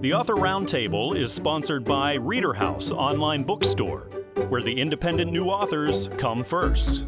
The Author Roundtable is sponsored by Reader House Online Bookstore, where the independent new authors come first.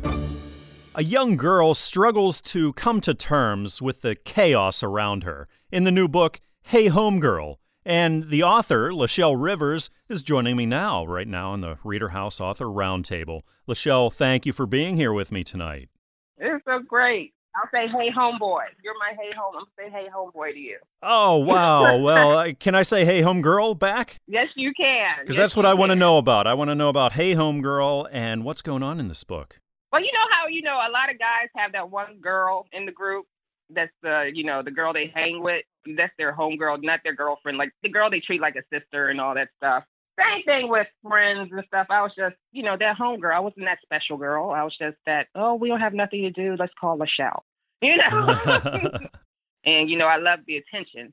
A young girl struggles to come to terms with the chaos around her in the new book, Hey Homegirl. And the author, Lachelle Rivers, is joining me now, right now, in the Reader House Author Roundtable. Lachelle, thank you for being here with me tonight. It's so great. I'll say, hey, homeboy. You're my hey, home. I'm gonna say, hey, homeboy to you. Oh, wow. well, uh, can I say, hey, homegirl back? Yes, you can. Because yes, that's what I want to know about. I want to know about hey, homegirl and what's going on in this book. Well, you know how, you know, a lot of guys have that one girl in the group that's the, you know, the girl they hang with. That's their homegirl, not their girlfriend. Like the girl they treat like a sister and all that stuff. Same thing with friends and stuff. I was just, you know, that homegirl. I wasn't that special girl. I was just that, oh, we don't have nothing to do. Let's call Lachelle. You know? and, you know, I love the attention.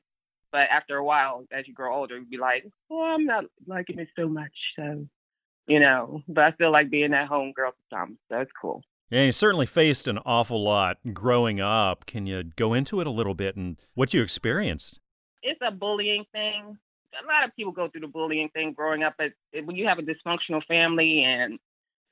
But after a while, as you grow older, you'd be like, oh, I'm not liking it so much. So, you know, but I feel like being that homegirl sometimes. So it's cool. Yeah, you certainly faced an awful lot growing up. Can you go into it a little bit and what you experienced? It's a bullying thing. A lot of people go through the bullying thing growing up. But when you have a dysfunctional family, and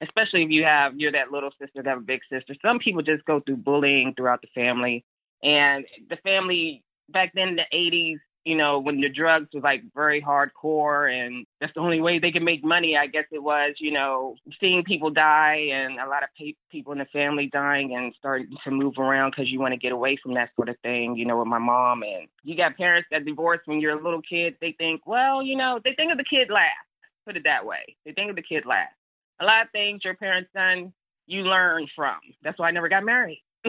especially if you have you're that little sister, that have a big sister. Some people just go through bullying throughout the family, and the family back then in the '80s, you know, when the drugs was like very hardcore and that's the only way they could make money, I guess it was, you know, seeing people die and a lot of pe- people in the family dying and starting to move around because you want to get away from that sort of thing, you know, with my mom. And you got parents that divorce when you're a little kid. They think, well, you know, they think of the kid last, put it that way. They think of the kid last. A lot of things your parents done, you learn from. That's why I never got married.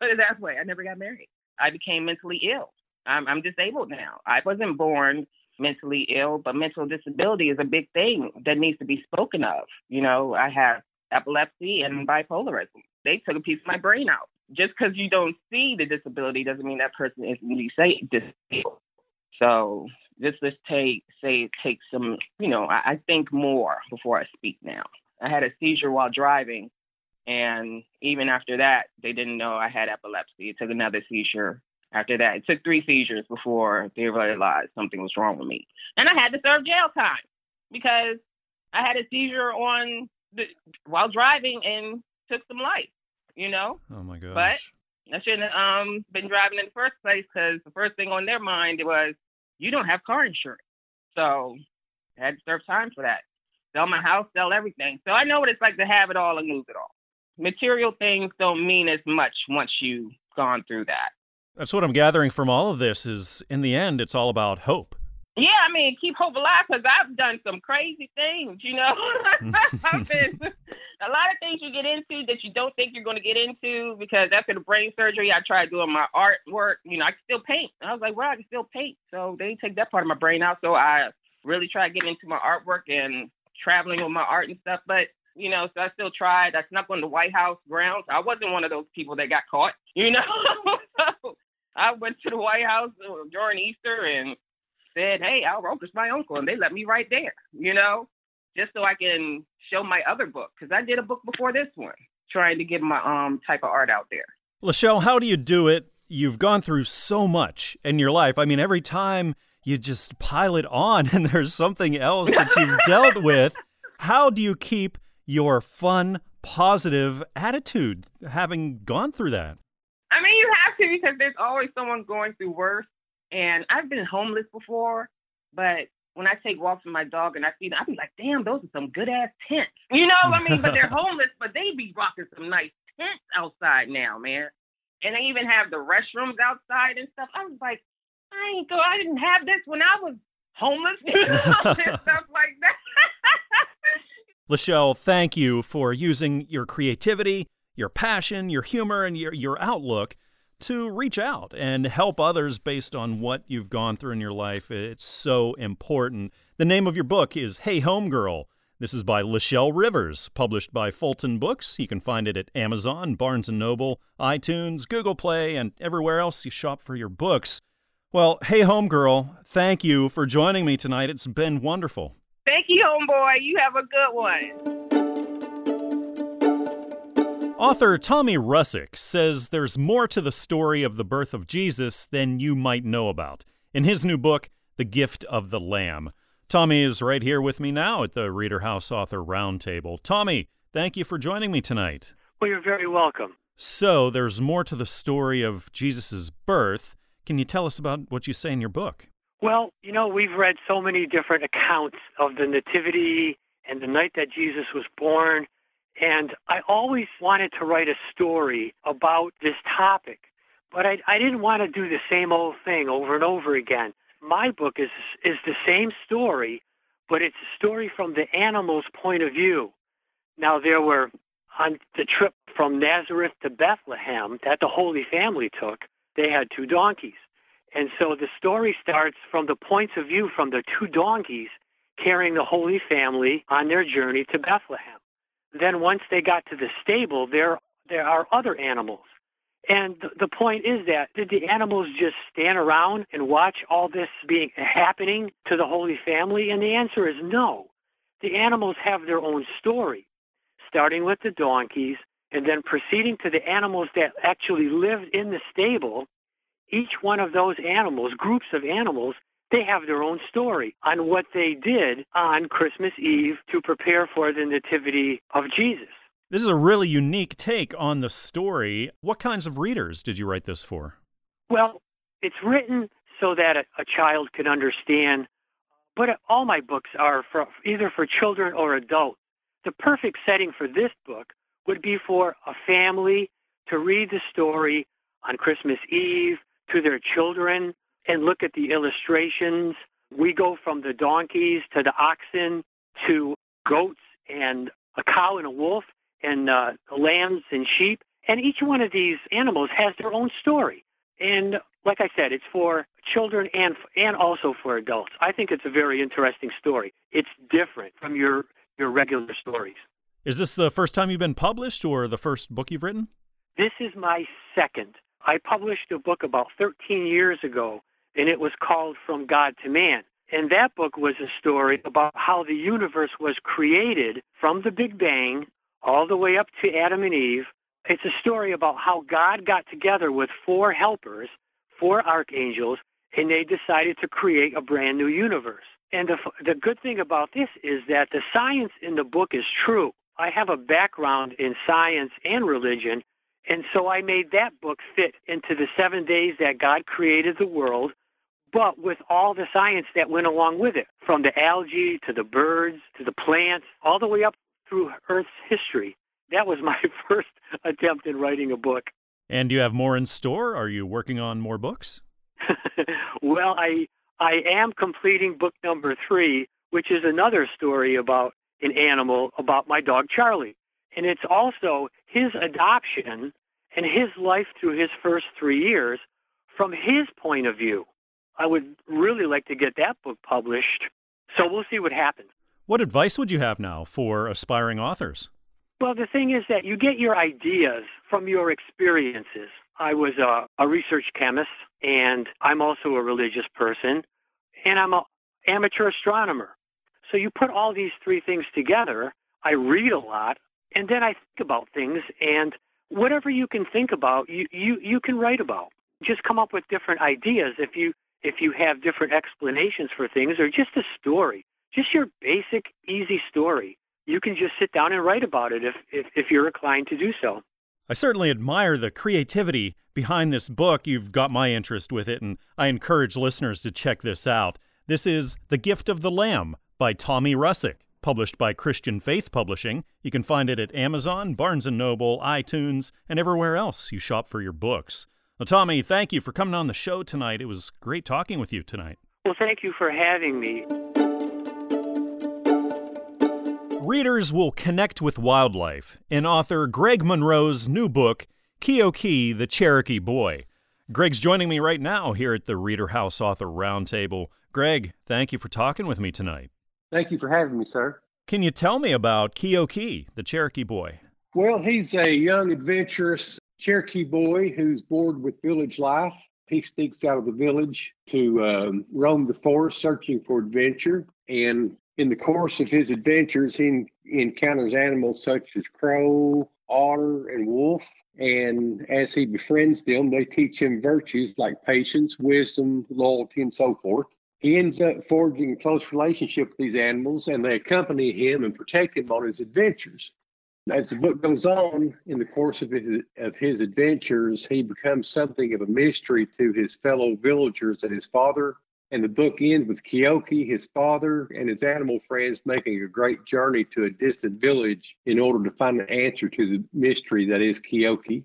put it that way. I never got married. I became mentally ill. I'm, I'm disabled now. I wasn't born mentally ill, but mental disability is a big thing that needs to be spoken of. You know, I have epilepsy and bipolarism. They took a piece of my brain out. Just because you don't see the disability doesn't mean that person is disabled. So just let's take say it takes some you know, I, I think more before I speak now. I had a seizure while driving and even after that they didn't know I had epilepsy. It took another seizure after that. It took three seizures before they realized something was wrong with me. And I had to serve jail time because I had a seizure on the, while driving and took some life, you know? Oh my gosh. But I shouldn't have um, been driving in the first place because the first thing on their mind was, you don't have car insurance. So I had to serve time for that. Sell my house, sell everything. So I know what it's like to have it all and lose it all. Material things don't mean as much once you've gone through that. That's what I'm gathering from all of this is in the end it's all about hope. Yeah, I mean, keep hope alive because I've done some crazy things, you know. I've been a lot of things you get into that you don't think you're going to get into because after the brain surgery, I tried doing my artwork. You know, I can still paint. I was like, well, I can still paint. So they take that part of my brain out. So I really tried getting into my artwork and traveling with my art and stuff. But you know, so I still tried. I snuck on the White House grounds. I wasn't one of those people that got caught, you know. so I went to the White House during Easter and said, "Hey, Al Roker's my uncle," and they let me right there, you know, just so I can show my other book because I did a book before this one, trying to get my um type of art out there. Lachelle, how do you do it? You've gone through so much in your life. I mean, every time you just pile it on, and there's something else that you've dealt with. How do you keep your fun, positive attitude having gone through that? I mean, you have to because there's always someone going through worse. And I've been homeless before, but when I take walks with my dog and I see them, I be like, damn, those are some good ass tents. You know, I mean, but they're homeless, but they be rocking some nice tents outside now, man. And they even have the restrooms outside and stuff. I was like, I ain't go. I didn't have this when I was homeless, you know, and stuff like that. Lachelle, thank you for using your creativity, your passion, your humor, and your, your outlook to reach out and help others based on what you've gone through in your life. It's so important. The name of your book is Hey Homegirl. This is by Lachelle Rivers, published by Fulton Books. You can find it at Amazon, Barnes & Noble, iTunes, Google Play, and everywhere else you shop for your books. Well, hey homegirl, thank you for joining me tonight. It's been wonderful. Thank you, homeboy. You have a good one. Author Tommy Russick says there's more to the story of the birth of Jesus than you might know about. In his new book, The Gift of the Lamb. Tommy is right here with me now at the Reader House Author Roundtable. Tommy, thank you for joining me tonight. Well, you're very welcome. So, there's more to the story of Jesus' birth. Can you tell us about what you say in your book? Well, you know, we've read so many different accounts of the Nativity and the night that Jesus was born and I always wanted to write a story about this topic, but I, I didn't want to do the same old thing over and over again. My book is is the same story, but it's a story from the animal's point of view. Now there were on the trip from Nazareth to Bethlehem that the Holy Family took, they had two donkeys. And so the story starts from the points of view from the two donkeys carrying the Holy Family on their journey to Bethlehem then once they got to the stable, there there are other animals. And th- the point is that did the animals just stand around and watch all this being happening to the Holy Family? And the answer is no. The animals have their own story, starting with the donkeys and then proceeding to the animals that actually lived in the stable. Each one of those animals, groups of animals, they have their own story on what they did on Christmas Eve to prepare for the Nativity of Jesus. This is a really unique take on the story. What kinds of readers did you write this for? Well, it's written so that a, a child can understand, but all my books are for either for children or adults. The perfect setting for this book would be for a family to read the story on Christmas Eve to their children and look at the illustrations. We go from the donkeys to the oxen to goats and a cow and a wolf and uh, lambs and sheep. And each one of these animals has their own story. And like I said, it's for children and and also for adults. I think it's a very interesting story. It's different from your your regular stories. Is this the first time you've been published or the first book you've written? This is my second. I published a book about 13 years ago and it was called From God to Man. And that book was a story about how the universe was created from the Big Bang all the way up to Adam and Eve. It's a story about how God got together with four helpers, four archangels, and they decided to create a brand new universe. And the, the good thing about this is that the science in the book is true. I have a background in science and religion, and so I made that book fit into the seven days that God created the world but with all the science that went along with it, from the algae to the birds to the plants, all the way up through Earth's history. That was my first attempt in writing a book. And do you have more in store? Are you working on more books? well, I I am completing book number three, which is another story about an animal, about my dog Charlie. And it's also his adoption and his life through his first three years from his point of view. I would really like to get that book published. So we'll see what happens. What advice would you have now for aspiring authors? Well, the thing is that you get your ideas from your experiences. I was a, a research chemist, and I'm also a religious person, and I'm an amateur astronomer. So you put all these three things together. I read a lot, and then I think about things, and whatever you can think about, you, you, you can write about. Just come up with different ideas. If you if you have different explanations for things or just a story, just your basic, easy story, you can just sit down and write about it if, if, if you're inclined to do so. I certainly admire the creativity behind this book. You've got my interest with it, and I encourage listeners to check this out. This is The Gift of the Lamb by Tommy Russick, published by Christian Faith Publishing. You can find it at Amazon, Barnes & Noble, iTunes, and everywhere else you shop for your books. Well, Tommy, thank you for coming on the show tonight. It was great talking with you tonight. Well, thank you for having me. Readers will connect with wildlife in author Greg Monroe's new book, Keokee the Cherokee Boy. Greg's joining me right now here at the Reader House Author Roundtable. Greg, thank you for talking with me tonight. Thank you for having me, sir. Can you tell me about Keokee, the Cherokee boy? Well, he's a young, adventurous Cherokee boy who's bored with village life. He sneaks out of the village to um, roam the forest searching for adventure. And in the course of his adventures, he encounters animals such as crow, otter, and wolf. And as he befriends them, they teach him virtues like patience, wisdom, loyalty, and so forth. He ends up forging a close relationship with these animals, and they accompany him and protect him on his adventures. As the book goes on, in the course of his, of his adventures, he becomes something of a mystery to his fellow villagers and his father. And the book ends with Keokee, his father, and his animal friends making a great journey to a distant village in order to find an answer to the mystery that is Keokee.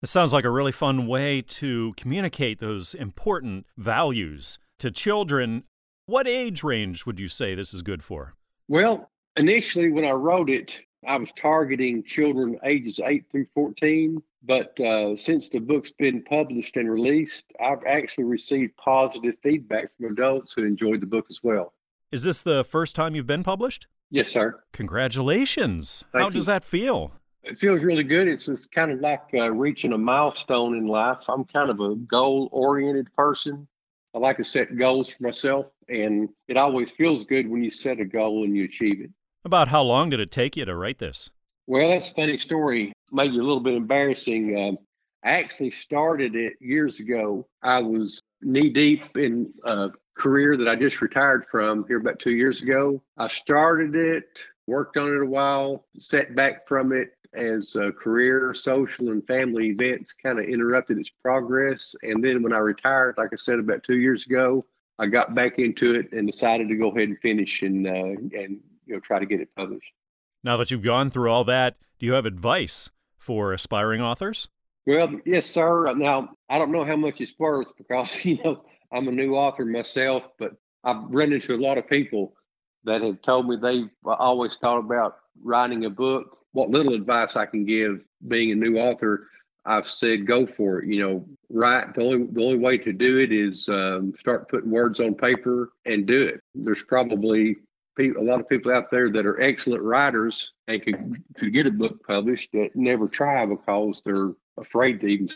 This sounds like a really fun way to communicate those important values to children. What age range would you say this is good for? Well, initially, when I wrote it, I was targeting children ages 8 through 14. But uh, since the book's been published and released, I've actually received positive feedback from adults who enjoyed the book as well. Is this the first time you've been published? Yes, sir. Congratulations. Thank How you. does that feel? It feels really good. It's, it's kind of like uh, reaching a milestone in life. I'm kind of a goal oriented person. I like to set goals for myself, and it always feels good when you set a goal and you achieve it. About how long did it take you to write this? Well, that's a funny story. Maybe a little bit embarrassing. Um, I actually started it years ago. I was knee deep in a career that I just retired from here about two years ago. I started it, worked on it a while, set back from it as career, social, and family events kind of interrupted its progress. And then when I retired, like I said, about two years ago, I got back into it and decided to go ahead and finish and uh, and you know try to get it published. Now that you've gone through all that, do you have advice for aspiring authors? Well, yes, sir. Now, I don't know how much it's worth because, you know, I'm a new author myself, but I've run into a lot of people that have told me they've always thought about writing a book. What little advice I can give being a new author, I've said go for it. You know, write. The only, the only way to do it is um, start putting words on paper and do it. There's probably pe- a lot of people out there that are excellent writers and could, could get a book published that never try because they're afraid to even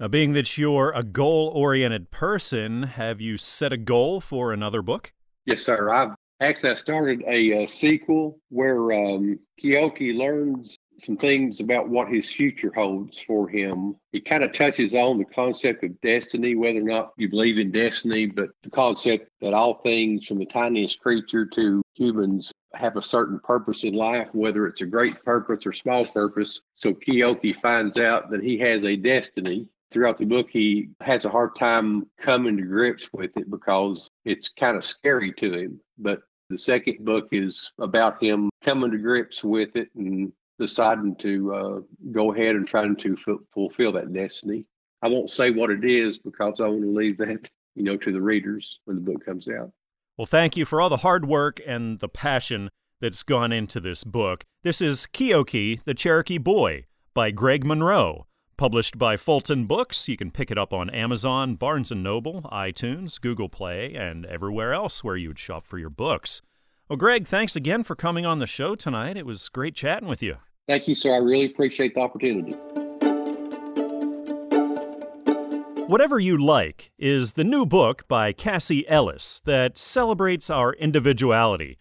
Now, being that you're a goal oriented person, have you set a goal for another book? Yes, sir. I've actually I started a, uh sequel where um, Keoki learns some things about what his future holds for him. He kind of touches on the concept of destiny, whether or not you believe in destiny, but the concept that all things from the tiniest creature to humans have a certain purpose in life, whether it's a great purpose or small purpose. So Keoki finds out that he has a destiny throughout the book he has a hard time coming to grips with it because it's kind of scary to him but the second book is about him coming to grips with it and deciding to uh, go ahead and trying to f- fulfill that destiny i won't say what it is because i want to leave that you know to the readers when the book comes out Well, thank you for all the hard work and the passion that's gone into this book. This is Keoki, the Cherokee Boy by Greg Monroe. Published by Fulton Books, you can pick it up on Amazon, Barnes & Noble, iTunes, Google Play, and everywhere else where you would shop for your books. Well, Greg, thanks again for coming on the show tonight. It was great chatting with you. Thank you sir i really appreciate the opportunity Whatever You Like is the new book by Cassie Ellis that celebrates our individuality.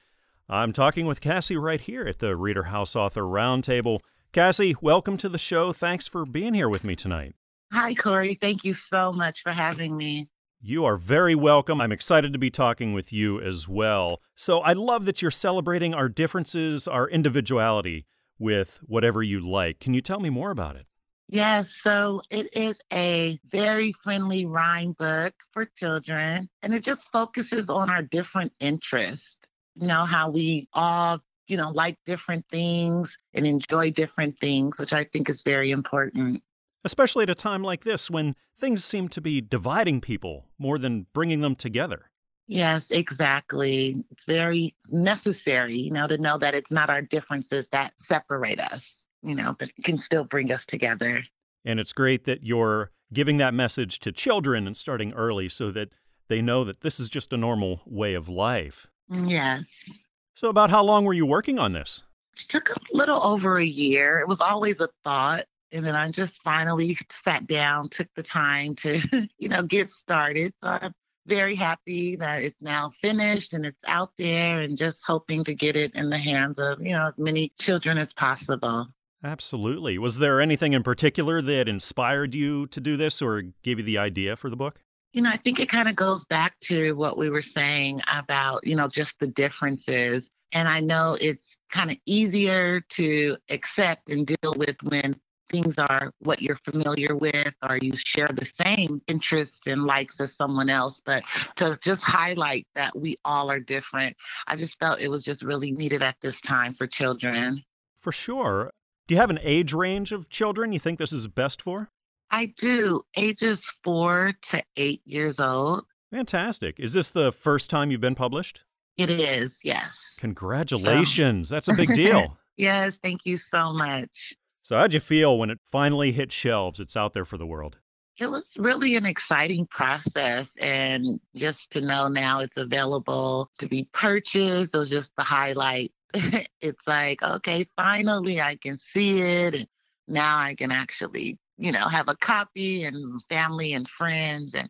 I'm talking with Cassie right here at the Reader House Author Roundtable. Cassie, welcome to the show. Thanks for being here with me tonight. Hi, Corey. Thank you so much for having me. You are very welcome. I'm excited to be talking with you as well. So, I love that you're celebrating our differences, our individuality with whatever you like. Can you tell me more about it? Yes, so it is a very friendly rhyme book for children, and it just focuses on our different interests. You know, how we all, you know, like different things and enjoy different things, which I think is very important. Especially at a time like this when things seem to be dividing people more than bringing them together. Yes, exactly. It's very necessary, you know, to know that it's not our differences that separate us, you know, but can still bring us together. And it's great that you're giving that message to children and starting early so that they know that this is just a normal way of life. Mm, yes. So, about how long were you working on this? It took a little over a year. It was always a thought. And then I just finally sat down, took the time to, you know, get started. So I'm very happy that it's now finished and it's out there and just hoping to get it in the hands of, you know, as many children as possible. Absolutely. Was there anything in particular that inspired you to do this or gave you the idea for the book? You know, I think it kind of goes back to what we were saying about, you know, just the differences. And I know it's kind of easier to accept and deal with when things are what you're familiar with or you share the same interests and likes as someone else. But to just highlight that we all are different, I just felt it was just really needed at this time for children. For sure. Do you have an age range of children you think this is best for? I do, ages four to eight years old. Fantastic. Is this the first time you've been published? It is, yes. Congratulations. So. That's a big deal. yes, thank you so much. So, how'd you feel when it finally hit shelves? It's out there for the world. It was really an exciting process. And just to know now it's available to be purchased was just the highlight it's like, okay, finally I can see it. And now I can actually, you know, have a copy and family and friends. And,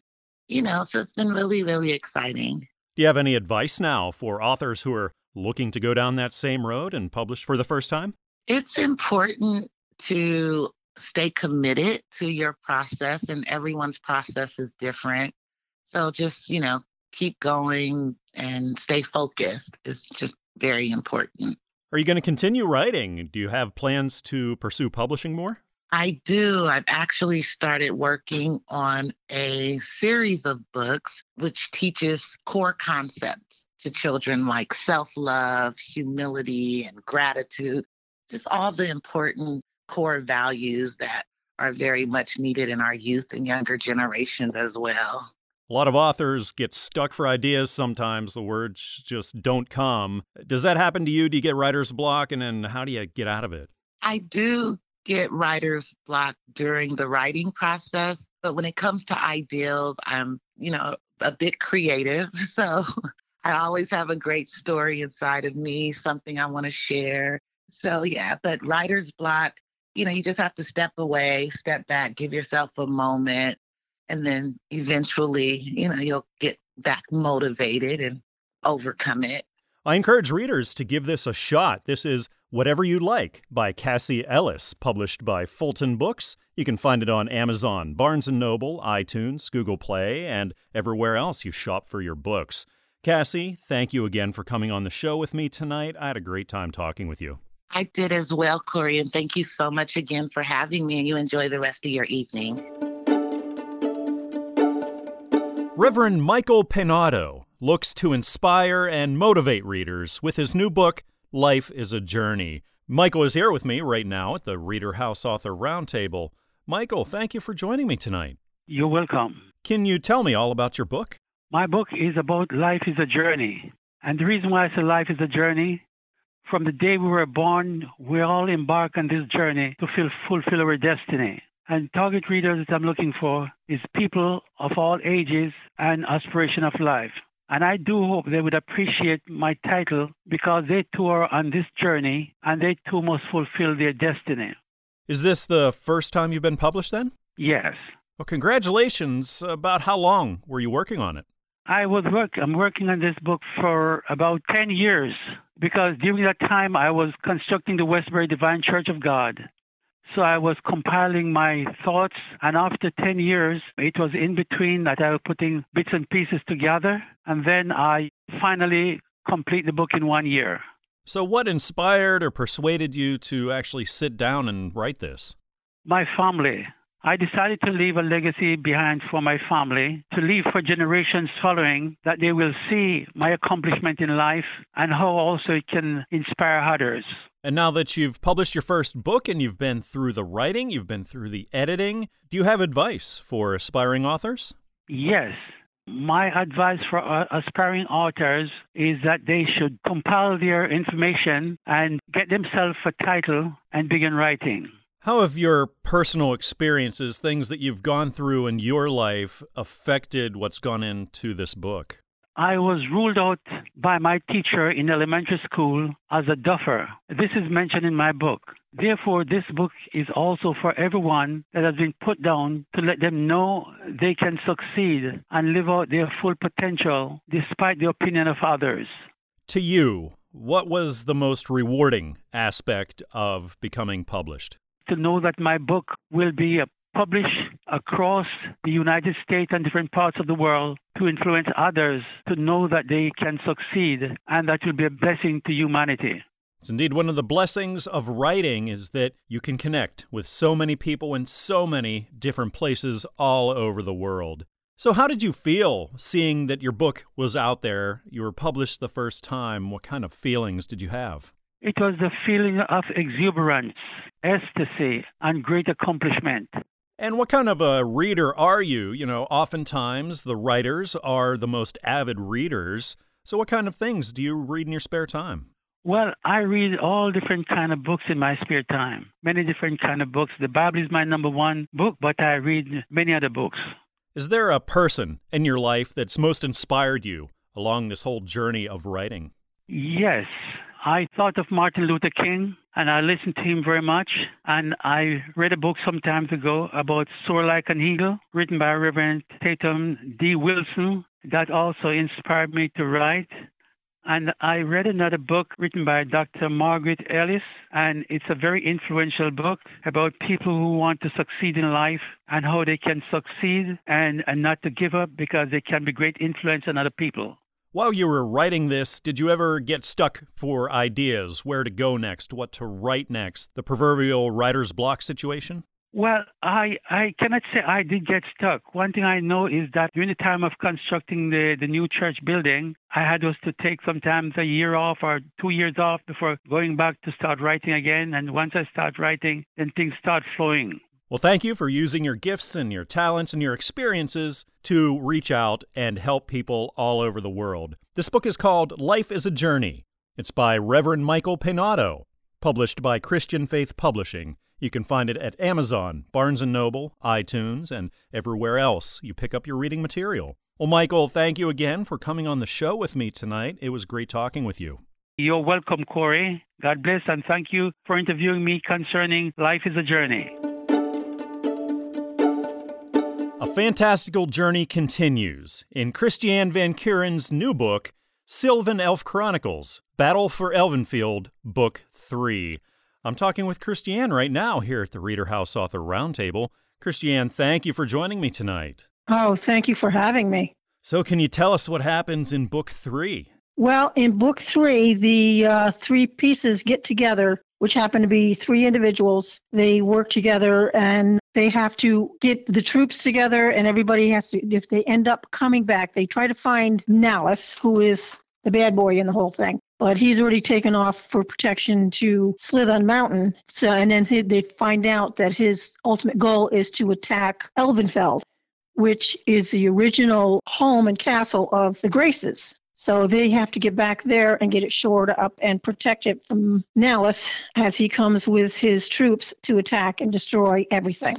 you know, so it's been really, really exciting. Do you have any advice now for authors who are looking to go down that same road and publish for the first time? It's important to stay committed to your process, and everyone's process is different. So just, you know, keep going and stay focused is just very important. Are you going to continue writing? Do you have plans to pursue publishing more? I do. I've actually started working on a series of books which teaches core concepts to children like self love, humility, and gratitude, just all the important core values that are very much needed in our youth and younger generations as well. A lot of authors get stuck for ideas sometimes. The words just don't come. Does that happen to you? Do you get writer's block? And then how do you get out of it? I do get writer's block during the writing process. But when it comes to ideals, I'm, you know, a bit creative. So I always have a great story inside of me, something I want to share. So yeah, but writer's block, you know, you just have to step away, step back, give yourself a moment and then eventually, you know, you'll get back motivated and overcome it. I encourage readers to give this a shot. This is Whatever You Like by Cassie Ellis, published by Fulton Books. You can find it on Amazon, Barnes & Noble, iTunes, Google Play, and everywhere else you shop for your books. Cassie, thank you again for coming on the show with me tonight. I had a great time talking with you. I did as well, Corey, and thank you so much again for having me, and you enjoy the rest of your evening. Reverend Michael Penato looks to inspire and motivate readers with his new book, Life is a Journey. Michael is here with me right now at the Reader House Author Roundtable. Michael, thank you for joining me tonight. You're welcome. Can you tell me all about your book? My book is about life is a journey. And the reason why I say life is a journey, from the day we were born, we all embark on this journey to fulfill our destiny. And target readers that I'm looking for is people of all ages and aspiration of life. And I do hope they would appreciate my title because they too are on this journey and they too must fulfill their destiny. Is this the first time you've been published then? Yes. Well, congratulations. About how long were you working on it? I was work I'm working on this book for about 10 years because during that time I was constructing the Westbury Divine Church of God so I was compiling my thoughts, and after 10 years, it was in between that I was putting bits and pieces together, and then I finally complete the book in one year. So, what inspired or persuaded you to actually sit down and write this? My family. I decided to leave a legacy behind for my family, to leave for generations following that they will see my accomplishment in life and how also it can inspire others. And now that you've published your first book and you've been through the writing, you've been through the editing, do you have advice for aspiring authors? Yes. My advice for uh, aspiring authors is that they should compile their information and get themselves a title and begin writing. How have your personal experiences, things that you've gone through in your life, affected what's gone into this book? I was ruled out by my teacher in elementary school as a duffer. This is mentioned in my book. Therefore, this book is also for everyone that has been put down to let them know they can succeed and live out their full potential despite the opinion of others. To you, what was the most rewarding aspect of becoming published? To know that my book will be uh, published across the United States and different parts of the world to influence others to know that they can succeed and that will be a blessing to humanity. It's indeed one of the blessings of writing is that you can connect with so many people in so many different places all over the world. So, how did you feel seeing that your book was out there? You were published the first time. What kind of feelings did you have? It was the feeling of exuberance, ecstasy, and great accomplishment. And what kind of a reader are you? You know, oftentimes the writers are the most avid readers. So, what kind of things do you read in your spare time? Well, I read all different kind of books in my spare time. Many different kind of books. The Bible is my number one book, but I read many other books. Is there a person in your life that's most inspired you along this whole journey of writing? Yes, I thought of Martin Luther King and I listened to him very much. And I read a book some time ago about Soar Like an Eagle, written by Reverend Tatum D. Wilson. That also inspired me to write. And I read another book written by Dr. Margaret Ellis, and it's a very influential book about people who want to succeed in life and how they can succeed and, and not to give up because they can be great influence on other people. While you were writing this, did you ever get stuck for ideas, where to go next, what to write next, the proverbial writer's block situation? Well, I, I cannot say I did get stuck. One thing I know is that during the time of constructing the, the new church building, I had us to take sometimes a year off or two years off before going back to start writing again. And once I start writing, then things start flowing. Well, thank you for using your gifts and your talents and your experiences to reach out and help people all over the world. This book is called Life is a Journey. It's by Reverend Michael Penato, published by Christian Faith Publishing. You can find it at Amazon, Barnes & Noble, iTunes, and everywhere else you pick up your reading material. Well, Michael, thank you again for coming on the show with me tonight. It was great talking with you. You're welcome, Corey. God bless and thank you for interviewing me concerning Life is a Journey. A fantastical journey continues in Christiane Van Kuren's new book, Sylvan Elf Chronicles Battle for Elvenfield, Book 3. I'm talking with Christiane right now here at the Reader House Author Roundtable. Christiane, thank you for joining me tonight. Oh, thank you for having me. So, can you tell us what happens in Book 3? Well, in Book 3, the uh, three pieces get together which happen to be three individuals. They work together and they have to get the troops together, and everybody has to, if they end up coming back, they try to find Nallus, who is the bad boy in the whole thing. But he's already taken off for protection to Slithun Mountain. So, and then they find out that his ultimate goal is to attack Elvenfield, which is the original home and castle of the Graces. So they have to get back there and get it shored up and protect it from Nellis as he comes with his troops to attack and destroy everything.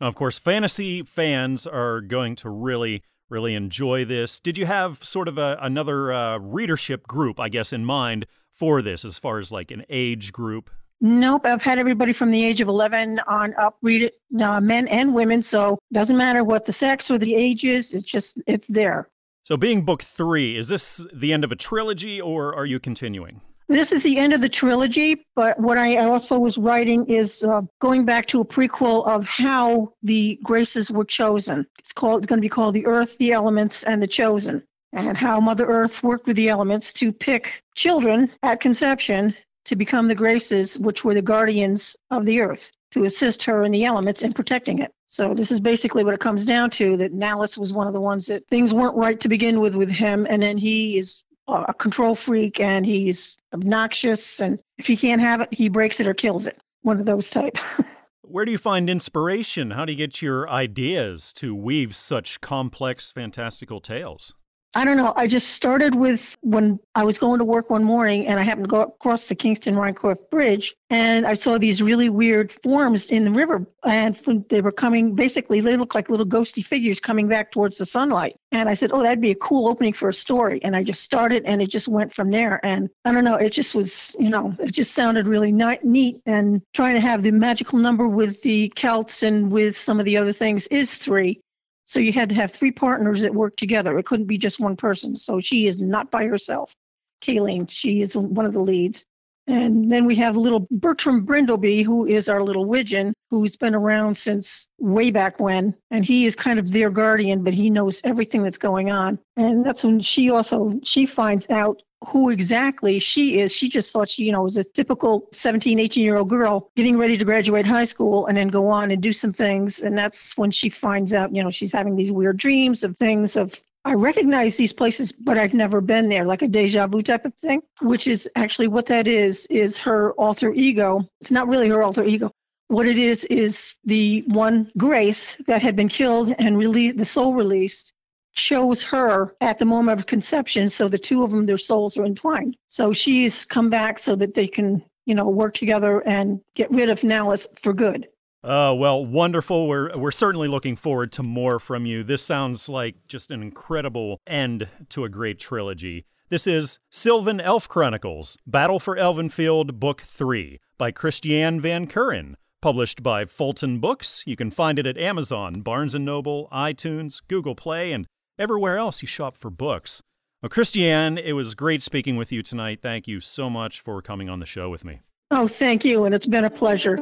Now, of course, fantasy fans are going to really, really enjoy this. Did you have sort of a, another uh, readership group, I guess, in mind for this, as far as like an age group? Nope, I've had everybody from the age of 11 on up read it, uh, men and women. So doesn't matter what the sex or the age is. It's just it's there. So, being book three, is this the end of a trilogy or are you continuing? This is the end of the trilogy, but what I also was writing is uh, going back to a prequel of how the graces were chosen. It's called it's going to be called The Earth, the Elements, and the Chosen, and how Mother Earth worked with the elements to pick children at conception to become the graces, which were the guardians of the earth, to assist her in the elements in protecting it. So this is basically what it comes down to that Nallus was one of the ones that things weren't right to begin with with him and then he is a control freak and he's obnoxious and if he can't have it he breaks it or kills it. One of those type. Where do you find inspiration? How do you get your ideas to weave such complex fantastical tales? I don't know. I just started with when I was going to work one morning and I happened to go across the Kingston Rhinecliff Bridge and I saw these really weird forms in the river and they were coming basically they looked like little ghosty figures coming back towards the sunlight. And I said, "Oh, that'd be a cool opening for a story." And I just started and it just went from there and I don't know, it just was, you know, it just sounded really neat and trying to have the magical number with the Celts and with some of the other things is 3 so you had to have three partners that worked together. It couldn't be just one person. So she is not by herself. Kayleen, she is one of the leads. And then we have little Bertram Brindleby, who is our little Widgeon, who's been around since way back when. And he is kind of their guardian, but he knows everything that's going on. And that's when she also she finds out who exactly she is. She just thought she, you know, was a typical 17, 18 year old girl getting ready to graduate high school and then go on and do some things. And that's when she finds out, you know, she's having these weird dreams of things of I recognize these places, but I've never been there, like a deja vu type of thing, which is actually what that is, is her alter ego. It's not really her alter ego. What it is, is the one Grace that had been killed and released, the soul released, chose her at the moment of conception. So the two of them, their souls are entwined. So she's come back so that they can, you know, work together and get rid of Nallus for good. Oh, well, wonderful. We're we're certainly looking forward to more from you. This sounds like just an incredible end to a great trilogy. This is Sylvan Elf Chronicles: Battle for Elvenfield, Book 3 by Christiane Van Curren, published by Fulton Books. You can find it at Amazon, Barnes & Noble, iTunes, Google Play, and everywhere else you shop for books. Well, Christiane, it was great speaking with you tonight. Thank you so much for coming on the show with me. Oh, thank you, and it's been a pleasure.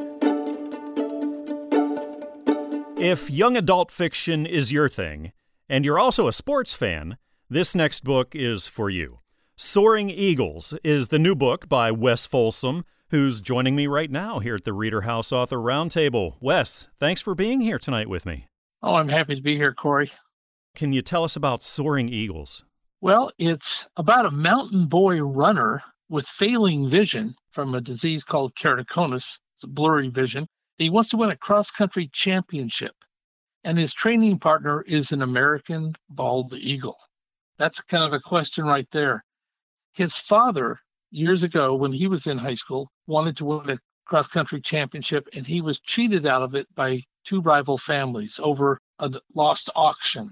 If young adult fiction is your thing, and you're also a sports fan, this next book is for you. Soaring Eagles is the new book by Wes Folsom, who's joining me right now here at the Reader House Author Roundtable. Wes, thanks for being here tonight with me. Oh, I'm happy to be here, Corey. Can you tell us about Soaring Eagles? Well, it's about a mountain boy runner with failing vision from a disease called keratoconus. It's a blurry vision. He wants to win a cross country championship, and his training partner is an American bald eagle. That's kind of a question right there. His father, years ago when he was in high school, wanted to win a cross country championship, and he was cheated out of it by two rival families over a lost auction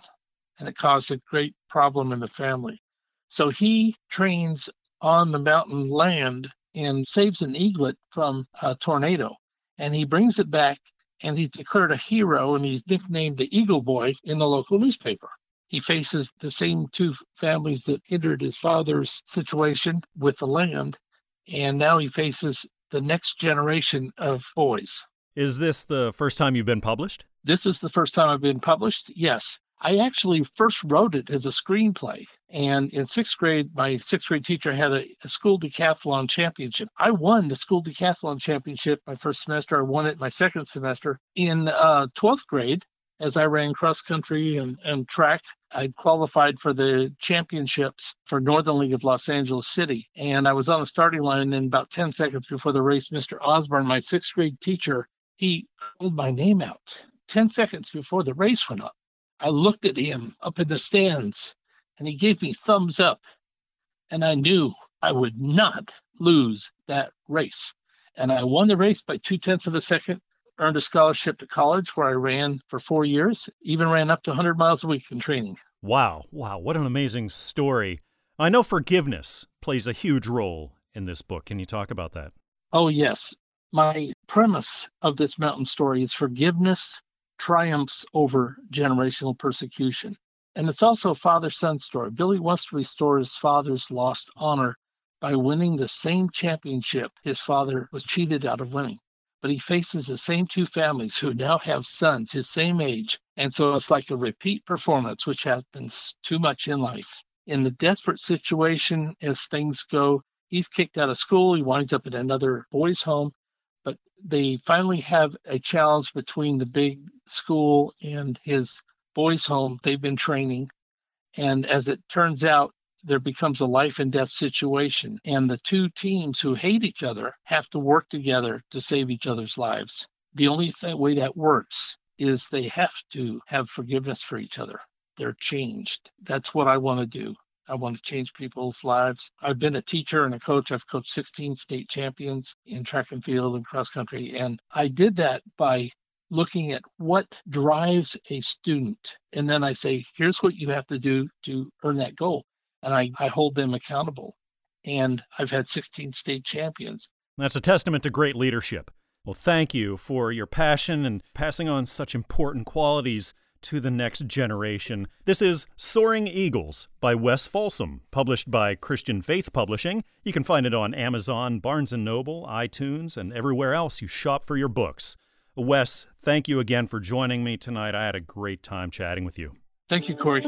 and it caused a great problem in the family. So he trains on the mountain land and saves an eaglet from a tornado. And he brings it back and he's declared a hero and he's nicknamed the Eagle Boy in the local newspaper. He faces the same two families that hindered his father's situation with the land. And now he faces the next generation of boys. Is this the first time you've been published? This is the first time I've been published, yes. I actually first wrote it as a screenplay. And in sixth grade, my sixth grade teacher had a, a, school decathlon championship. I won the school decathlon championship my first semester. I won it my second semester. In uh, 12th grade, as I ran cross country and, and track, I qualified for the championships for Northern League of Los Angeles City. And I was on the starting line. And about 10 seconds before the race, Mr. Osborne, my sixth grade teacher, he called my name out 10 seconds before the race went up. I looked at him up in the stands and he gave me thumbs up. And I knew I would not lose that race. And I won the race by two tenths of a second, earned a scholarship to college where I ran for four years, even ran up to 100 miles a week in training. Wow. Wow. What an amazing story. I know forgiveness plays a huge role in this book. Can you talk about that? Oh, yes. My premise of this mountain story is forgiveness triumphs over generational persecution. And it's also a father son story. Billy wants to restore his father's lost honor by winning the same championship his father was cheated out of winning. But he faces the same two families who now have sons his same age. And so it's like a repeat performance, which happens too much in life. In the desperate situation, as things go, he's kicked out of school. He winds up at another boys' home but they finally have a challenge between the big school and his boys' home they've been training. And as it turns out, there becomes a life and death situation. And the two teams who hate each other have to work together to save each other's lives. The only th- way that works is they have to have forgiveness for each other. they're changed. That's what I want to do. I want to change people's lives. I've been a teacher and a coach. I've coached 16 state champions in track and field and cross country. And I did that by looking at what drives a student. And then I say, here's what you have to do to earn that goal. And I, I hold them accountable. And I've had 16 state champions. That's a testament to great leadership. Well, thank you for your passion and passing on such important qualities to the next generation. This is Soaring Eagles by Wes Folsom, published by Christian Faith Publishing. You can find it on Amazon, Barnes & Noble, iTunes, and everywhere else you shop for your books. Wes, thank you again for joining me tonight. I had a great time chatting with you. Thank you, Corey.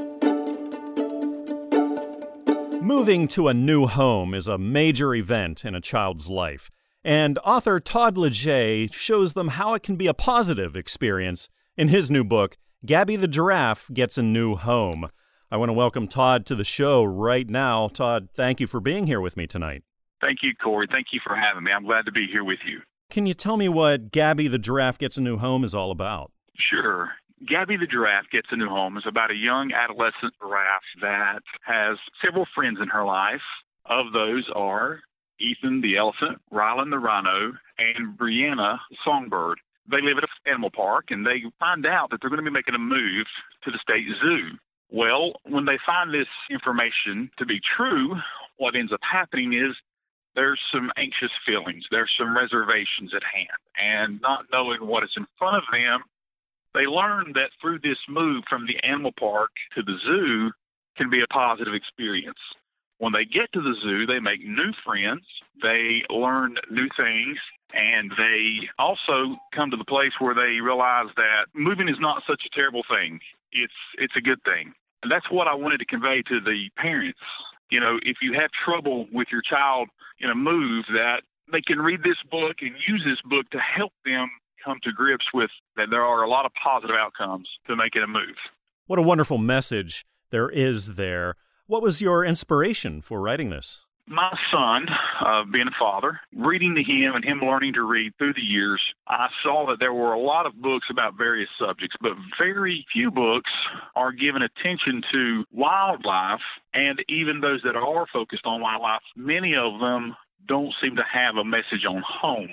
Moving to a new home is a major event in a child's life, and author Todd Leger shows them how it can be a positive experience in his new book, Gabby the Giraffe Gets a New Home. I want to welcome Todd to the show right now. Todd, thank you for being here with me tonight. Thank you, Corey. Thank you for having me. I'm glad to be here with you. Can you tell me what Gabby the Giraffe Gets a New Home is all about? Sure. Gabby the Giraffe Gets a New Home is about a young adolescent giraffe that has several friends in her life. Of those are Ethan the elephant, Rylan the rhino, and Brianna the songbird. They live at an animal park and they find out that they're going to be making a move to the state zoo. Well, when they find this information to be true, what ends up happening is there's some anxious feelings, there's some reservations at hand, and not knowing what is in front of them, they learn that through this move from the animal park to the zoo can be a positive experience. When they get to the zoo, they make new friends, they learn new things, and they also come to the place where they realize that moving is not such a terrible thing. It's it's a good thing. And that's what I wanted to convey to the parents you know, if you have trouble with your child in a move, that they can read this book and use this book to help them come to grips with that there are a lot of positive outcomes to making a move. What a wonderful message there is there. What was your inspiration for writing this? My son, uh, being a father, reading to him and him learning to read through the years, I saw that there were a lot of books about various subjects, but very few books are given attention to wildlife. And even those that are focused on wildlife, many of them don't seem to have a message on home.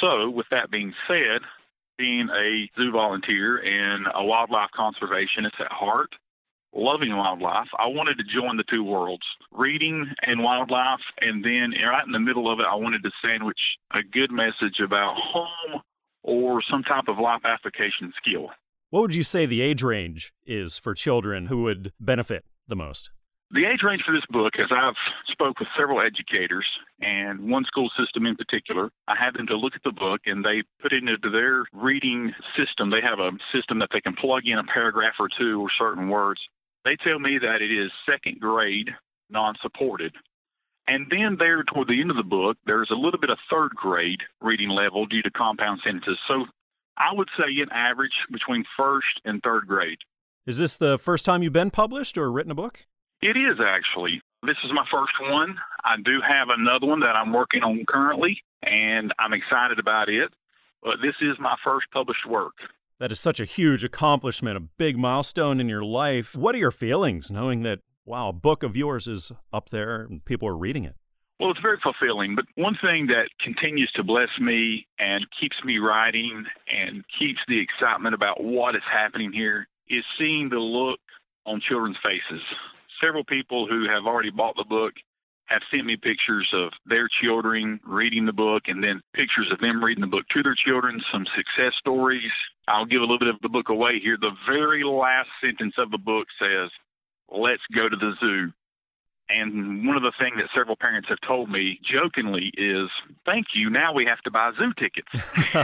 So, with that being said, being a zoo volunteer and a wildlife conservationist at heart, loving wildlife. I wanted to join the two worlds, reading and wildlife, and then right in the middle of it, I wanted to sandwich a good message about home or some type of life application skill. What would you say the age range is for children who would benefit the most? The age range for this book, as I've spoke with several educators and one school system in particular, I had them to look at the book and they put it into their reading system. They have a system that they can plug in a paragraph or two or certain words they tell me that it is second grade, non supported. And then there toward the end of the book, there's a little bit of third grade reading level due to compound sentences. So I would say an average between first and third grade. Is this the first time you've been published or written a book? It is actually. This is my first one. I do have another one that I'm working on currently, and I'm excited about it. But this is my first published work. That is such a huge accomplishment, a big milestone in your life. What are your feelings knowing that, wow, a book of yours is up there and people are reading it? Well, it's very fulfilling. But one thing that continues to bless me and keeps me writing and keeps the excitement about what is happening here is seeing the look on children's faces. Several people who have already bought the book have sent me pictures of their children reading the book and then pictures of them reading the book to their children, some success stories. I'll give a little bit of the book away here. The very last sentence of the book says, Let's go to the zoo. And one of the things that several parents have told me jokingly is, Thank you. Now we have to buy zoo tickets.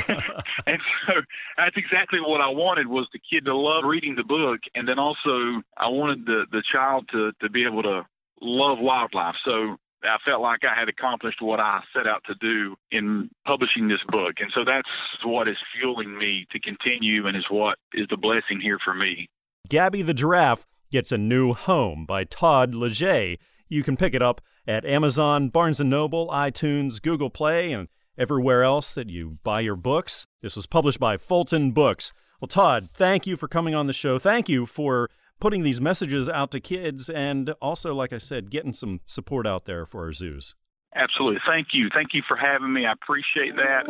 and so that's exactly what I wanted was the kid to love reading the book. And then also I wanted the, the child to, to be able to love wildlife. So I felt like I had accomplished what I set out to do in publishing this book. And so that's what is fueling me to continue and is what is the blessing here for me. Gabby the Giraffe Gets a New Home by Todd Leger. You can pick it up at Amazon, Barnes & Noble, iTunes, Google Play, and everywhere else that you buy your books. This was published by Fulton Books. Well, Todd, thank you for coming on the show. Thank you for putting these messages out to kids and also, like I said, getting some support out there for our zoos. Absolutely. Thank you. Thank you for having me. I appreciate that.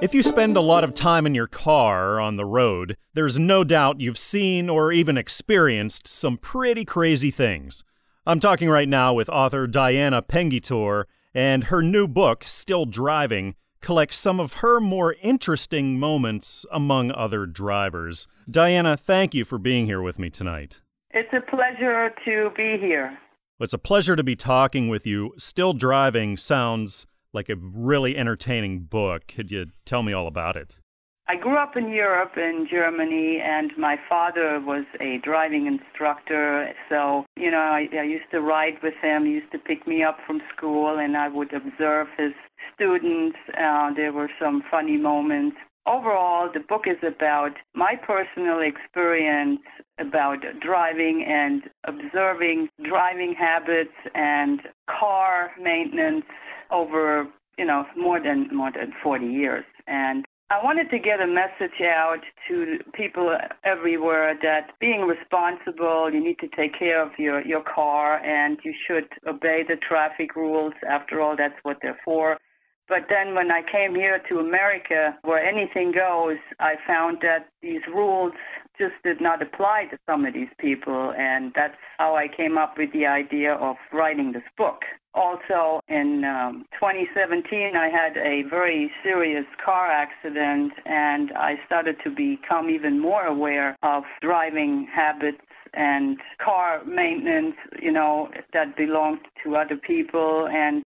If you spend a lot of time in your car on the road, there's no doubt you've seen or even experienced some pretty crazy things. I'm talking right now with author Diana Pengitor, and her new book, Still Driving, collects some of her more interesting moments among other drivers. Diana, thank you for being here with me tonight. It's a pleasure to be here. It's a pleasure to be talking with you. Still Driving sounds like a really entertaining book. Could you tell me all about it? I grew up in Europe, in Germany, and my father was a driving instructor. So, you know, I, I used to ride with him. He used to pick me up from school, and I would observe his students. Uh, there were some funny moments. Overall, the book is about my personal experience about driving and observing driving habits and car maintenance over you know more than more than 40 years and I wanted to get a message out to people everywhere that being responsible, you need to take care of your, your car and you should obey the traffic rules. After all, that's what they're for. But then when I came here to America, where anything goes, I found that these rules just did not apply to some of these people. And that's how I came up with the idea of writing this book. Also, in um, 2017, I had a very serious car accident, and I started to become even more aware of driving habits and car maintenance, you know, that belonged to other people. And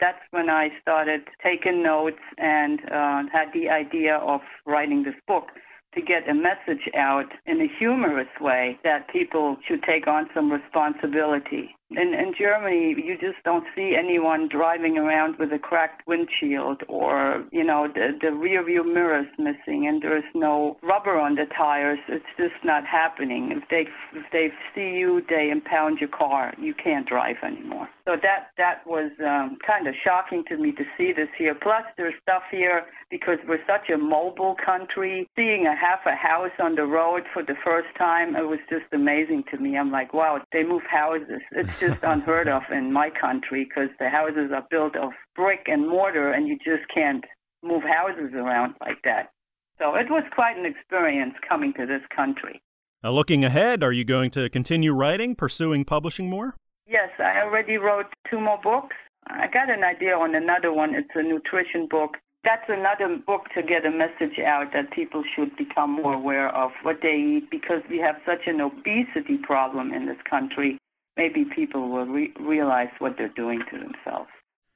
that's when I started taking notes and uh, had the idea of writing this book to get a message out in a humorous way that people should take on some responsibility. In, in Germany, you just don't see anyone driving around with a cracked windshield or, you know, the, the rear view mirrors missing and there's no rubber on the tires. It's just not happening. If they, if they see you, they impound your car. You can't drive anymore. So that, that was um, kind of shocking to me to see this here. Plus, there's stuff here because we're such a mobile country. Seeing a half a house on the road for the first time, it was just amazing to me. I'm like, wow, they move houses. It's just unheard of in my country because the houses are built of brick and mortar and you just can't move houses around like that. So it was quite an experience coming to this country. Now, looking ahead, are you going to continue writing, pursuing publishing more? Yes, I already wrote two more books. I got an idea on another one. It's a nutrition book that's another book to get a message out that people should become more aware of what they eat because we have such an obesity problem in this country. Maybe people will re- realize what they're doing to themselves.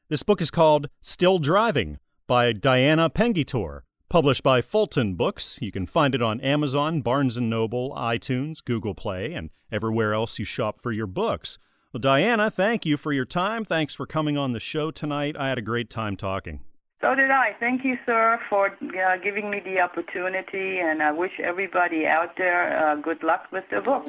This book is called Still Driving by Diana Pengitor, published by Fulton Books. You can find it on Amazon, Barnes & Noble, iTunes, Google Play, and everywhere else you shop for your books. Well, Diana, thank you for your time. Thanks for coming on the show tonight. I had a great time talking. So did I. Thank you, sir, for uh, giving me the opportunity, and I wish everybody out there uh, good luck with the book.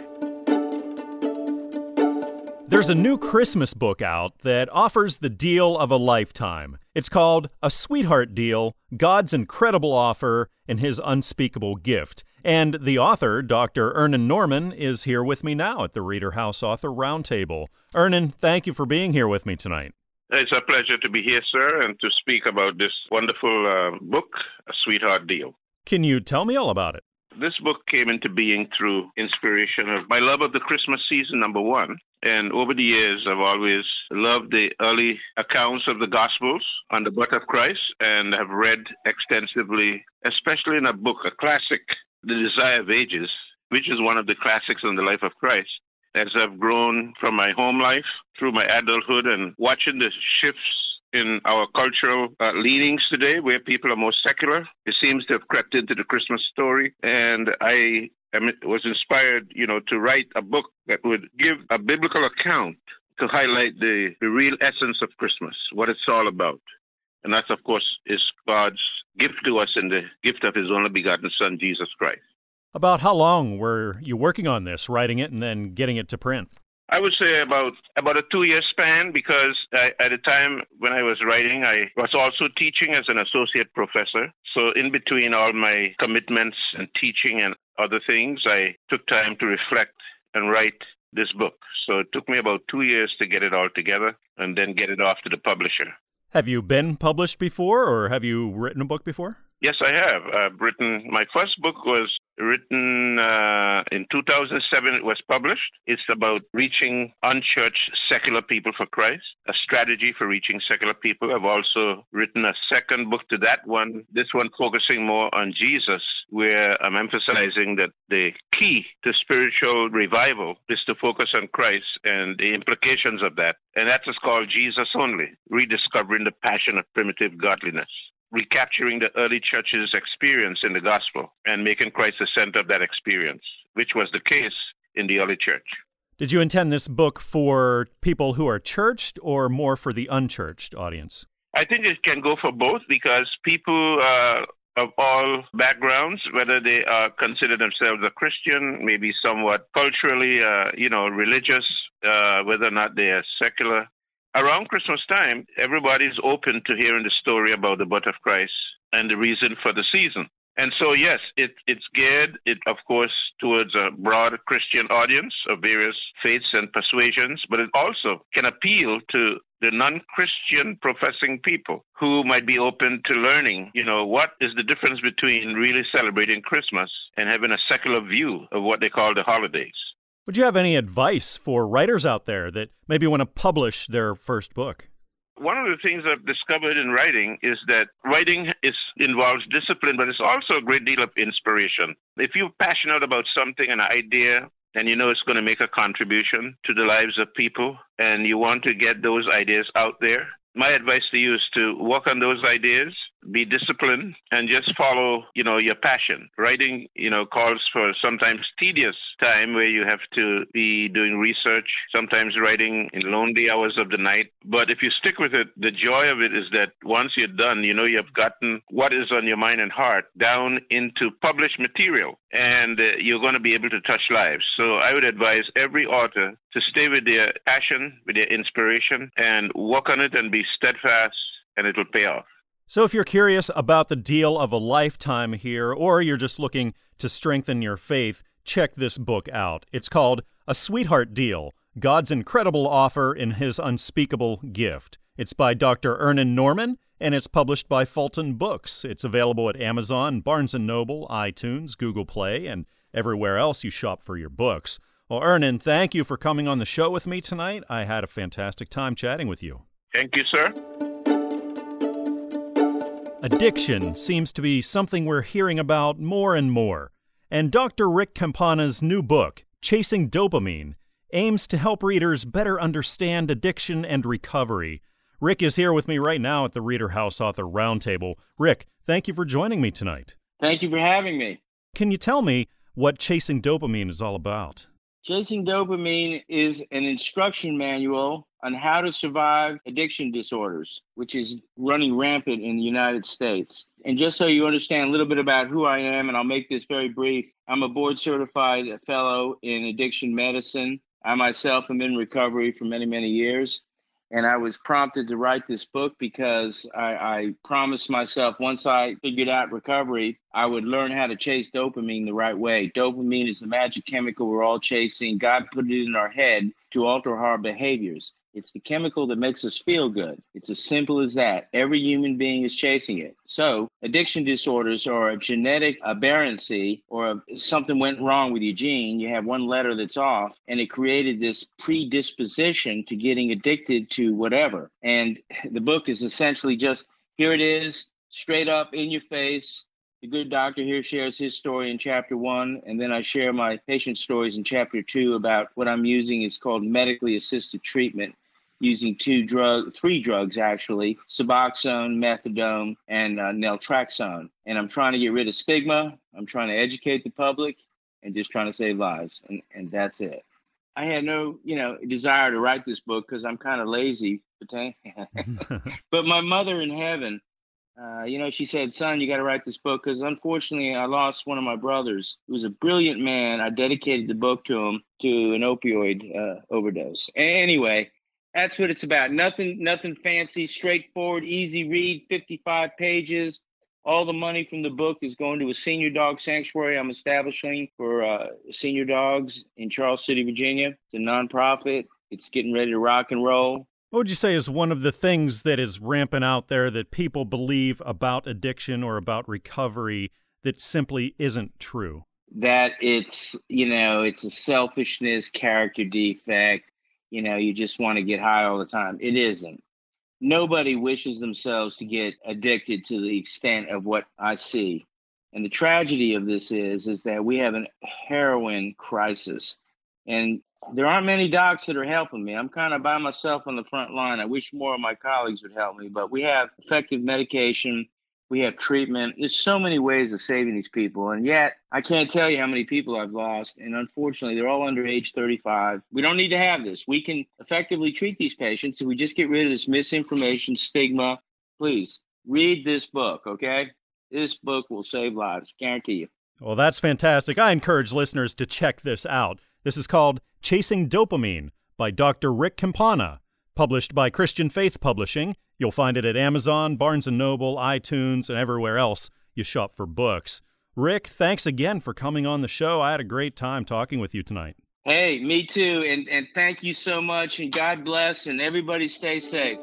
There's a new Christmas book out that offers the deal of a lifetime. It's called A Sweetheart Deal God's Incredible Offer and His Unspeakable Gift. And the author, Dr. Ernan Norman, is here with me now at the Reader House Author Roundtable. Ernan, thank you for being here with me tonight. It's a pleasure to be here, sir, and to speak about this wonderful uh, book, A Sweetheart Deal. Can you tell me all about it? This book came into being through inspiration of my love of the Christmas season, number one. And over the years, I've always loved the early accounts of the Gospels on the birth of Christ and have read extensively, especially in a book, a classic, The Desire of Ages, which is one of the classics on the life of Christ as I've grown from my home life through my adulthood and watching the shifts in our cultural uh, leanings today, where people are more secular. It seems to have crept into the Christmas story, and I am, was inspired, you know, to write a book that would give a biblical account to highlight the, the real essence of Christmas, what it's all about. And that, of course, is God's gift to us in the gift of His only begotten Son, Jesus Christ. About how long were you working on this, writing it and then getting it to print? I would say about about a two year span because I, at the time when I was writing, I was also teaching as an associate professor. So in between all my commitments and teaching and other things, I took time to reflect and write this book. So it took me about two years to get it all together and then get it off to the publisher. Have you been published before or have you written a book before? Yes, I have. I've written, my first book was written uh, in 2007. It was published. It's about reaching unchurched secular people for Christ, a strategy for reaching secular people. I've also written a second book to that one, this one focusing more on Jesus, where I'm emphasizing that the key to spiritual revival is to focus on Christ and the implications of that. And that's called Jesus Only Rediscovering the Passion of Primitive Godliness recapturing the early church's experience in the gospel and making Christ the center of that experience, which was the case in the early church. Did you intend this book for people who are churched or more for the unchurched audience? I think it can go for both because people uh, of all backgrounds, whether they uh, consider themselves a Christian, maybe somewhat culturally, uh, you know, religious, uh, whether or not they are secular, around Christmas time, everybody's open to hearing the story about the birth of Christ and the reason for the season. And so, yes, it, it's geared, it, of course, towards a broad Christian audience of various faiths and persuasions, but it also can appeal to the non-Christian professing people who might be open to learning, you know, what is the difference between really celebrating Christmas and having a secular view of what they call the holidays. Would you have any advice for writers out there that maybe want to publish their first book? One of the things I've discovered in writing is that writing is involves discipline, but it's also a great deal of inspiration. If you're passionate about something, an idea, and you know it's going to make a contribution to the lives of people, and you want to get those ideas out there, my advice to you is to work on those ideas be disciplined and just follow you know your passion. Writing you know calls for sometimes tedious time where you have to be doing research sometimes writing in lonely hours of the night. But if you stick with it the joy of it is that once you're done you know you've gotten what is on your mind and heart down into published material and uh, you're going to be able to touch lives. So i would advise every author to stay with their passion with their inspiration and work on it and be steadfast and it'll pay off so, if you're curious about the deal of a lifetime here, or you're just looking to strengthen your faith, check this book out. It's called A Sweetheart Deal God's Incredible Offer in His Unspeakable Gift. It's by Dr. Ernan Norman, and it's published by Fulton Books. It's available at Amazon, Barnes & Noble, iTunes, Google Play, and everywhere else you shop for your books. Well, Ernan, thank you for coming on the show with me tonight. I had a fantastic time chatting with you. Thank you, sir. Addiction seems to be something we're hearing about more and more, and Dr. Rick Campana's new book, Chasing Dopamine, aims to help readers better understand addiction and recovery. Rick is here with me right now at the Reader House Author Roundtable. Rick, thank you for joining me tonight. Thank you for having me. Can you tell me what Chasing Dopamine is all about? Chasing Dopamine is an instruction manual on how to survive addiction disorders, which is running rampant in the United States. And just so you understand a little bit about who I am, and I'll make this very brief, I'm a board certified fellow in addiction medicine. I myself am in recovery for many, many years. And I was prompted to write this book because I, I, promised myself once I figured out recovery, I would learn how to chase dopamine the right way. Dopamine is the magic chemical we're all chasing. God put it in our head to alter our behaviors. It's the chemical that makes us feel good. It's as simple as that. Every human being is chasing it. So, addiction disorders are a genetic aberrancy or a, something went wrong with your gene. You have one letter that's off, and it created this predisposition to getting addicted to whatever. And the book is essentially just here it is, straight up in your face. The good doctor here shares his story in chapter one, and then I share my patient stories in chapter two about what I'm using is called medically assisted treatment using two drug, three drugs actually, Suboxone, Methadone, and uh, Naltrexone. And I'm trying to get rid of stigma. I'm trying to educate the public and just trying to save lives. And, and that's it. I had no, you know, desire to write this book because I'm kind of lazy. but my mother in heaven, uh, you know, she said, son, you got to write this book because unfortunately I lost one of my brothers who was a brilliant man. I dedicated the book to him to an opioid uh, overdose. Anyway, that's what it's about. Nothing, nothing fancy, straightforward, easy read, 55 pages. All the money from the book is going to a senior dog sanctuary I'm establishing for uh, senior dogs in Charles City, Virginia. It's a nonprofit. It's getting ready to rock and roll. What would you say is one of the things that is rampant out there that people believe about addiction or about recovery that simply isn't true? That it's, you know, it's a selfishness, character defect. You know, you just want to get high all the time. It isn't. Nobody wishes themselves to get addicted to the extent of what I see. And the tragedy of this is, is that we have a heroin crisis. And there aren't many docs that are helping me. I'm kind of by myself on the front line. I wish more of my colleagues would help me, but we have effective medication we have treatment. There's so many ways of saving these people, and yet I can't tell you how many people I've lost. And unfortunately, they're all under age 35. We don't need to have this. We can effectively treat these patients if we just get rid of this misinformation, stigma. Please read this book, okay? This book will save lives, guarantee you. Well, that's fantastic. I encourage listeners to check this out. This is called Chasing Dopamine by Dr. Rick Campana, published by Christian Faith Publishing You'll find it at Amazon, Barnes & Noble, iTunes, and everywhere else you shop for books. Rick, thanks again for coming on the show. I had a great time talking with you tonight. Hey, me too. And, and thank you so much. And God bless. And everybody stay safe.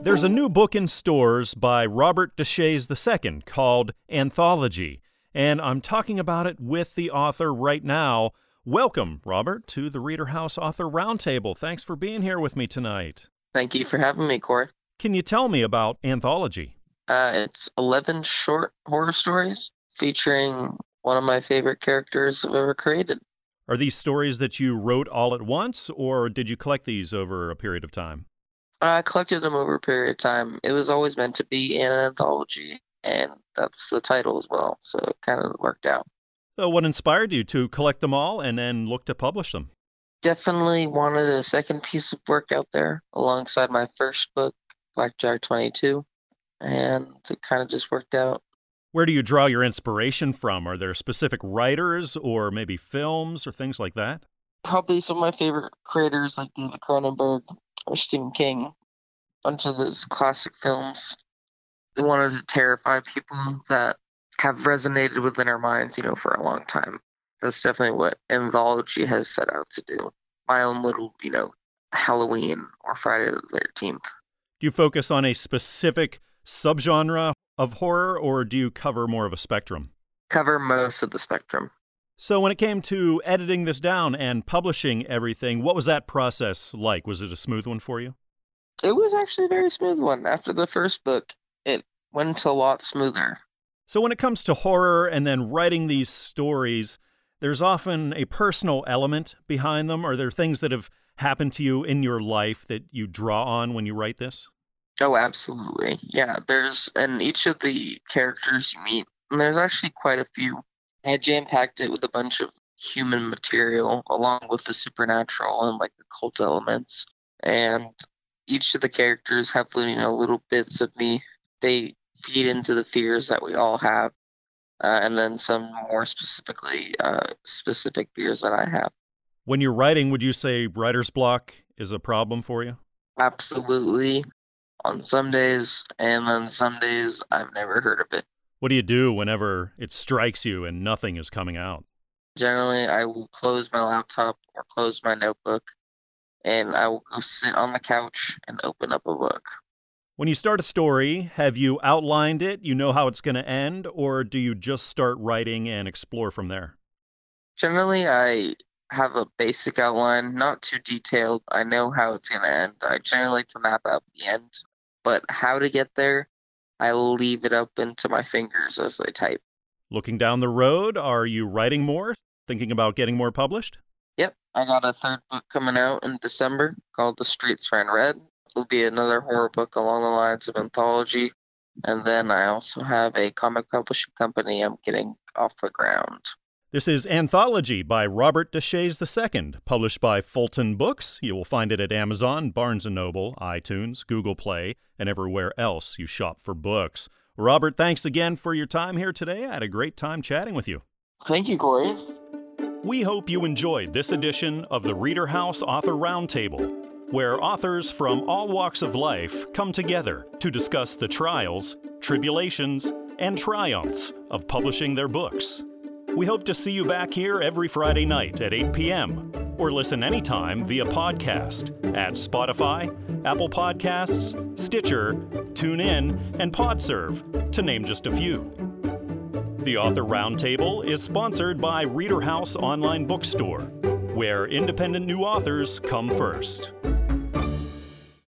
There's a new book in stores by Robert Deshaies II called Anthology. And I'm talking about it with the author right now. Welcome, Robert, to the Reader House Author Roundtable. Thanks for being here with me tonight. Thank you for having me, Corey. Can you tell me about Anthology? Uh, it's 11 short horror stories featuring one of my favorite characters I've ever created. Are these stories that you wrote all at once, or did you collect these over a period of time? I collected them over a period of time. It was always meant to be an anthology, and that's the title as well, so it kind of worked out. So, what inspired you to collect them all and then look to publish them? definitely wanted a second piece of work out there alongside my first book, Black Blackjack 22, and it kind of just worked out. Where do you draw your inspiration from? Are there specific writers or maybe films or things like that? Probably some of my favorite creators like David Cronenberg or Stephen King. A bunch of those classic films. They wanted to terrify people that have resonated within our minds, you know, for a long time that's definitely what anthology has set out to do. My own little, you know, Halloween or Friday the 13th. Do you focus on a specific subgenre of horror or do you cover more of a spectrum? Cover most of the spectrum. So, when it came to editing this down and publishing everything, what was that process like? Was it a smooth one for you? It was actually a very smooth one. After the first book, it went a lot smoother. So, when it comes to horror and then writing these stories, there's often a personal element behind them. Are there things that have happened to you in your life that you draw on when you write this? Oh, absolutely. Yeah, there's, and each of the characters you meet, and there's actually quite a few. I jam packed it with a bunch of human material along with the supernatural and like the cult elements. And each of the characters have, you know, little bits of me. They feed into the fears that we all have uh, and then some more specifically uh, specific fears that I have. When you're writing, would you say writer's block is a problem for you? Absolutely. On some days, and then some days I've never heard of it. What do you do whenever it strikes you and nothing is coming out? Generally, I will close my laptop or close my notebook, and I will go sit on the couch and open up a book. When you start a story, have you outlined it? You know how it's going to end, or do you just start writing and explore from there? Generally, I have a basic outline, not too detailed. I know how it's going to end. I generally like to map out the end, but how to get there, I leave it up into my fingers as I type. Looking down the road, are you writing more? Thinking about getting more published? Yep, I got a third book coming out in December called The Streets Ran Red will be another horror book along the lines of anthology. And then I also have a comic publishing company I'm getting off the ground. This is Anthology by Robert Deshaies II, published by Fulton Books. You will find it at Amazon, Barnes & Noble, iTunes, Google Play, and everywhere else you shop for books. Robert, thanks again for your time here today. I had a great time chatting with you. Thank you, Corey. We hope you enjoyed this edition of the Reader House Author Roundtable. Where authors from all walks of life come together to discuss the trials, tribulations, and triumphs of publishing their books. We hope to see you back here every Friday night at 8 p.m. or listen anytime via podcast at Spotify, Apple Podcasts, Stitcher, TuneIn, and Podserve, to name just a few. The Author Roundtable is sponsored by Reader House Online Bookstore, where independent new authors come first.